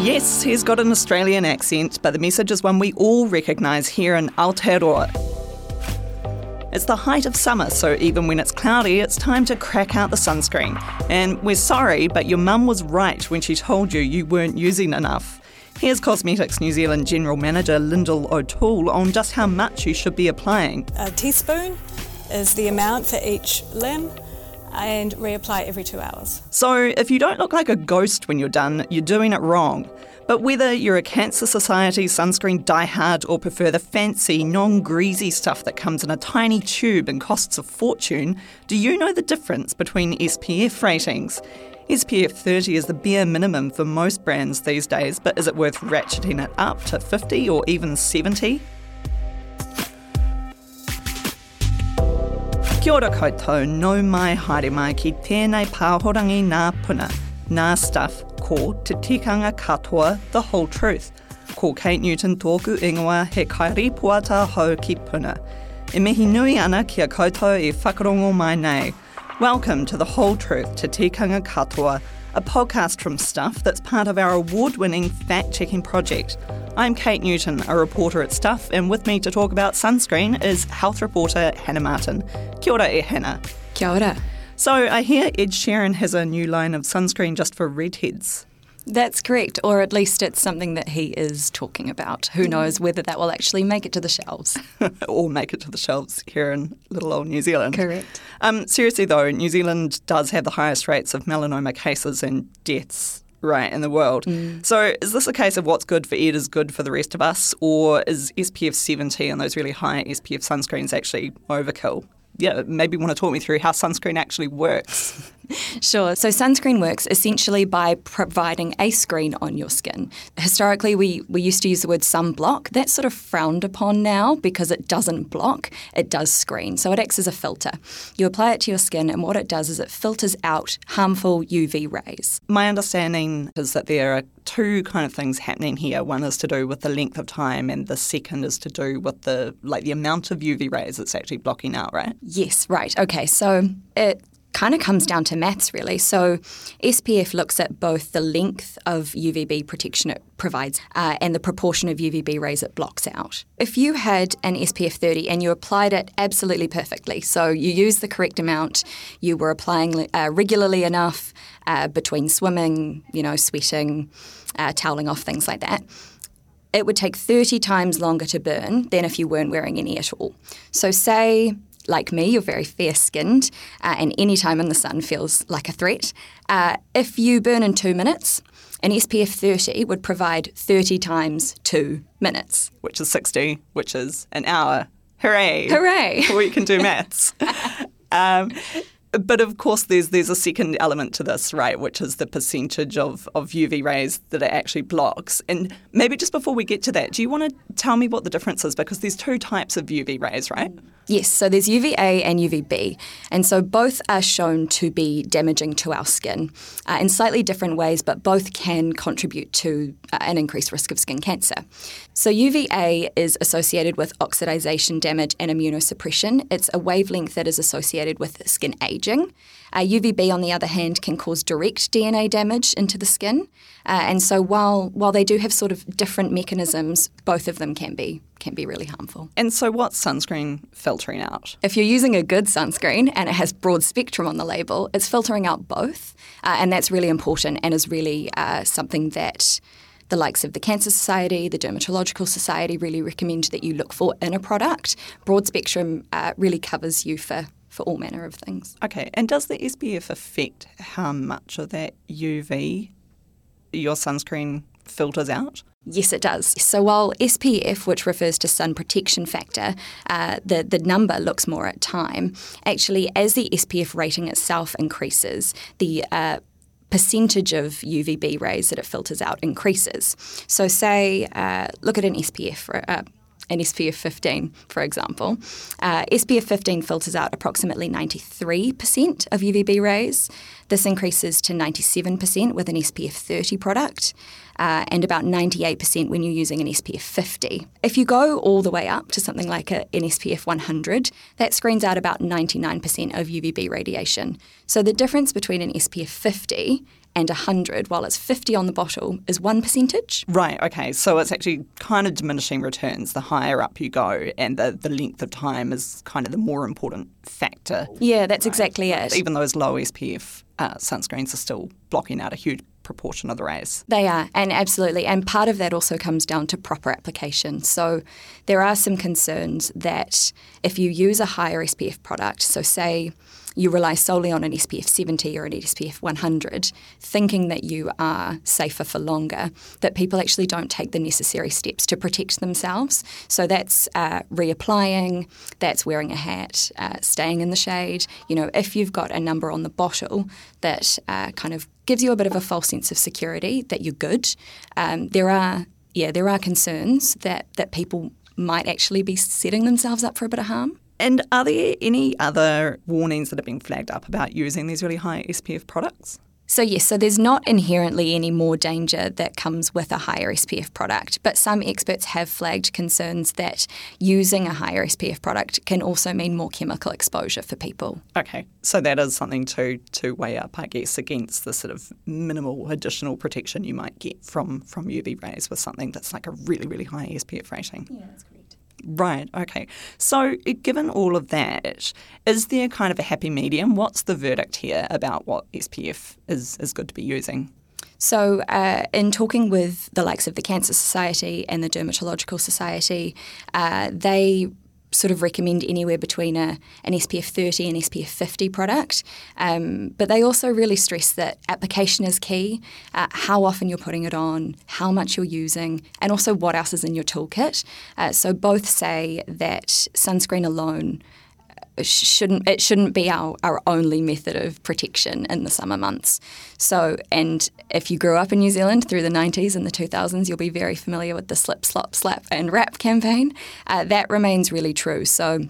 Yes, he's got an Australian accent, but the message is one we all recognise here in Aotearoa. It's the height of summer, so even when it's cloudy, it's time to crack out the sunscreen. And we're sorry, but your mum was right when she told you you weren't using enough. Here's Cosmetics New Zealand General Manager Lyndall O'Toole on just how much you should be applying. A teaspoon is the amount for each limb and reapply every two hours. So, if you don't look like a ghost when you're done, you're doing it wrong. But whether you're a Cancer Society sunscreen diehard or prefer the fancy, non greasy stuff that comes in a tiny tube and costs a fortune, do you know the difference between SPF ratings? SPF 30 is the bare minimum for most brands these days, but is it worth ratcheting it up to 50 or even 70? Kia ora koutou, no mai haere mai ki tēnei pāhorangi nā puna, nā stuff, ko Te Tikanga Katoa, The Whole Truth. Ko Kate Newton tōku ingoa he kairi puata hau ki puna. E mihi nui ana kia koutou e whakarongo mai nei. Welcome to The Whole Truth, Te Tikanga Katoa, a podcast from Stuff that's part of our award winning fact checking project. I'm Kate Newton, a reporter at Stuff, and with me to talk about sunscreen is health reporter Hannah Martin. Kia ora e Hannah. Kia ora. So I hear Ed Sheeran has a new line of sunscreen just for redheads. That's correct, or at least it's something that he is talking about. Who knows whether that will actually make it to the shelves? or make it to the shelves here in little old New Zealand. Correct. Um, seriously, though, New Zealand does have the highest rates of melanoma cases and deaths right in the world. Mm. So is this a case of what's good for Ed is good for the rest of us, or is SPF 70 and those really high SPF sunscreens actually overkill? Yeah, maybe want to talk me through how sunscreen actually works. Sure. So sunscreen works essentially by providing a screen on your skin. Historically, we, we used to use the word sunblock. That's sort of frowned upon now because it doesn't block, it does screen. So it acts as a filter. You apply it to your skin, and what it does is it filters out harmful UV rays. My understanding is that there are two kind of things happening here. One is to do with the length of time, and the second is to do with the like the amount of UV rays it's actually blocking out, right? Yes, right. Okay, so it kind of comes down to maths really. So SPF looks at both the length of UVB protection it provides uh, and the proportion of UVB rays it blocks out. If you had an SPF 30 and you applied it absolutely perfectly, so you used the correct amount, you were applying uh, regularly enough uh, between swimming, you know, sweating, uh, toweling off, things like that it would take 30 times longer to burn than if you weren't wearing any at all. So, say like me, you're very fair skinned, uh, and any time in the sun feels like a threat. Uh, if you burn in two minutes, an SPF 30 would provide 30 times two minutes. Which is 60, which is an hour. Hooray! Hooray! we can do maths. um, but of course, there's there's a second element to this, right, which is the percentage of, of UV rays that it actually blocks. And maybe just before we get to that, do you want to tell me what the difference is? Because there's two types of UV rays, right? Yes, so there's UVA and UVB, and so both are shown to be damaging to our skin uh, in slightly different ways, but both can contribute to uh, an increased risk of skin cancer. So UVA is associated with oxidization damage and immunosuppression. It's a wavelength that is associated with skin aging. Uh, UVB, on the other hand, can cause direct DNA damage into the skin, uh, and so while while they do have sort of different mechanisms, both of them can be can be really harmful. And so, what's sunscreen filtering out? If you're using a good sunscreen and it has broad spectrum on the label, it's filtering out both, uh, and that's really important and is really uh, something that the likes of the Cancer Society, the Dermatological Society really recommend that you look for in a product. Broad spectrum uh, really covers you for for all manner of things. Okay, and does the SPF affect how much of that UV your sunscreen filters out? Yes, it does. So while SPF, which refers to sun protection factor, uh, the, the number looks more at time, actually, as the SPF rating itself increases, the uh, percentage of UVB rays that it filters out increases. So, say, uh, look at an SPF, uh, an SPF 15, for example. Uh, SPF 15 filters out approximately 93% of UVB rays. This increases to 97% with an SPF 30 product. Uh, and about 98% when you're using an SPF 50. If you go all the way up to something like a, an SPF 100, that screens out about 99% of UVB radiation. So the difference between an SPF 50 and 100, while it's 50 on the bottle, is one percentage. Right, okay. So it's actually kind of diminishing returns the higher up you go, and the, the length of time is kind of the more important factor. Yeah, that's right. exactly it. Even those low SPF uh, sunscreens are still blocking out a huge proportion of the rays. They are, and absolutely. And part of that also comes down to proper application. So there are some concerns that if you use a higher SPF product, so say you rely solely on an SPF 70 or an SPF 100, thinking that you are safer for longer, that people actually don't take the necessary steps to protect themselves. So that's uh, reapplying, that's wearing a hat, uh, staying in the shade. You know, if you've got a number on the bottle that uh, kind of gives you a bit of a false sense of security that you're good, um, there are yeah, there are concerns that, that people might actually be setting themselves up for a bit of harm. And are there any other warnings that have been flagged up about using these really high SPF products? So, yes, so there's not inherently any more danger that comes with a higher SPF product, but some experts have flagged concerns that using a higher SPF product can also mean more chemical exposure for people. Okay, so that is something to, to weigh up, I guess, against the sort of minimal additional protection you might get from, from UV rays with something that's like a really, really high SPF rating. Yeah, that's correct. Right, okay. So, given all of that, is there kind of a happy medium? What's the verdict here about what SPF is, is good to be using? So, uh, in talking with the likes of the Cancer Society and the Dermatological Society, uh, they sort of recommend anywhere between a, an SPF 30 and SPF 50 product. Um, but they also really stress that application is key, uh, how often you're putting it on, how much you're using, and also what else is in your toolkit. Uh, so both say that sunscreen alone shouldn't it shouldn't be our, our only method of protection in the summer months. So, and if you grew up in New Zealand through the 90s and the 2000s, you'll be very familiar with the slip, slop, slap, and wrap campaign. Uh, that remains really true. So.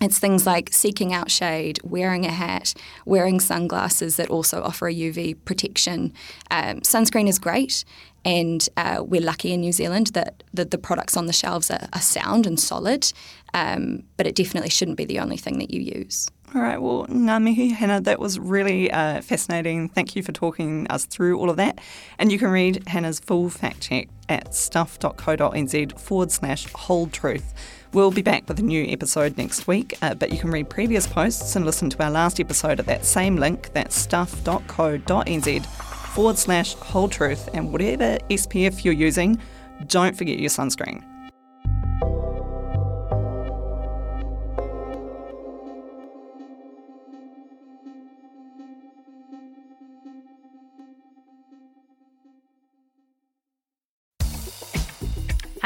It's things like seeking out shade, wearing a hat, wearing sunglasses that also offer a UV protection. Um, sunscreen is great, and uh, we're lucky in New Zealand that the, products on the shelves are, are sound and solid, um, but it definitely shouldn't be the only thing that you use. All right, well, ngā Hannah, that was really uh, fascinating. Thank you for talking us through all of that. And you can read Hannah's full fact check at stuff.co.nz forward slash whole truth. We'll be back with a new episode next week, uh, but you can read previous posts and listen to our last episode at that same link, that's stuff.co.nz forward slash whole truth. And whatever SPF you're using, don't forget your sunscreen.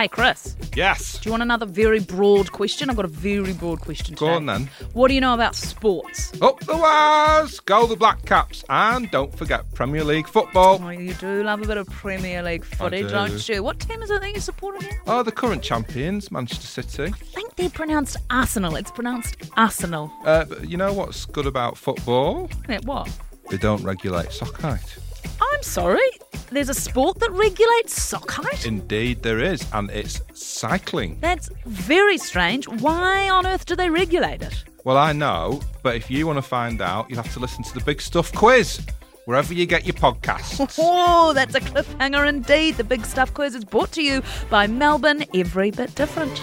Hey, Chris. Yes. Do you want another very broad question? I've got a very broad question Go today. on then. What do you know about sports? Up the wires! Go the Black Caps. And don't forget Premier League football. Oh, you do love a bit of Premier League footy, do. not you? What team is it that you support again? Oh, the current champions, Manchester City. I think they're pronounced Arsenal. It's pronounced Arsenal. Uh, but you know what's good about football? Yeah, what? They don't regulate sock height. I'm sorry. There's a sport that regulates sock height? Indeed, there is, and it's cycling. That's very strange. Why on earth do they regulate it? Well, I know, but if you want to find out, you'll have to listen to the Big Stuff quiz wherever you get your podcasts. Oh, that's a cliffhanger indeed. The Big Stuff Quiz is brought to you by Melbourne Every Bit Different.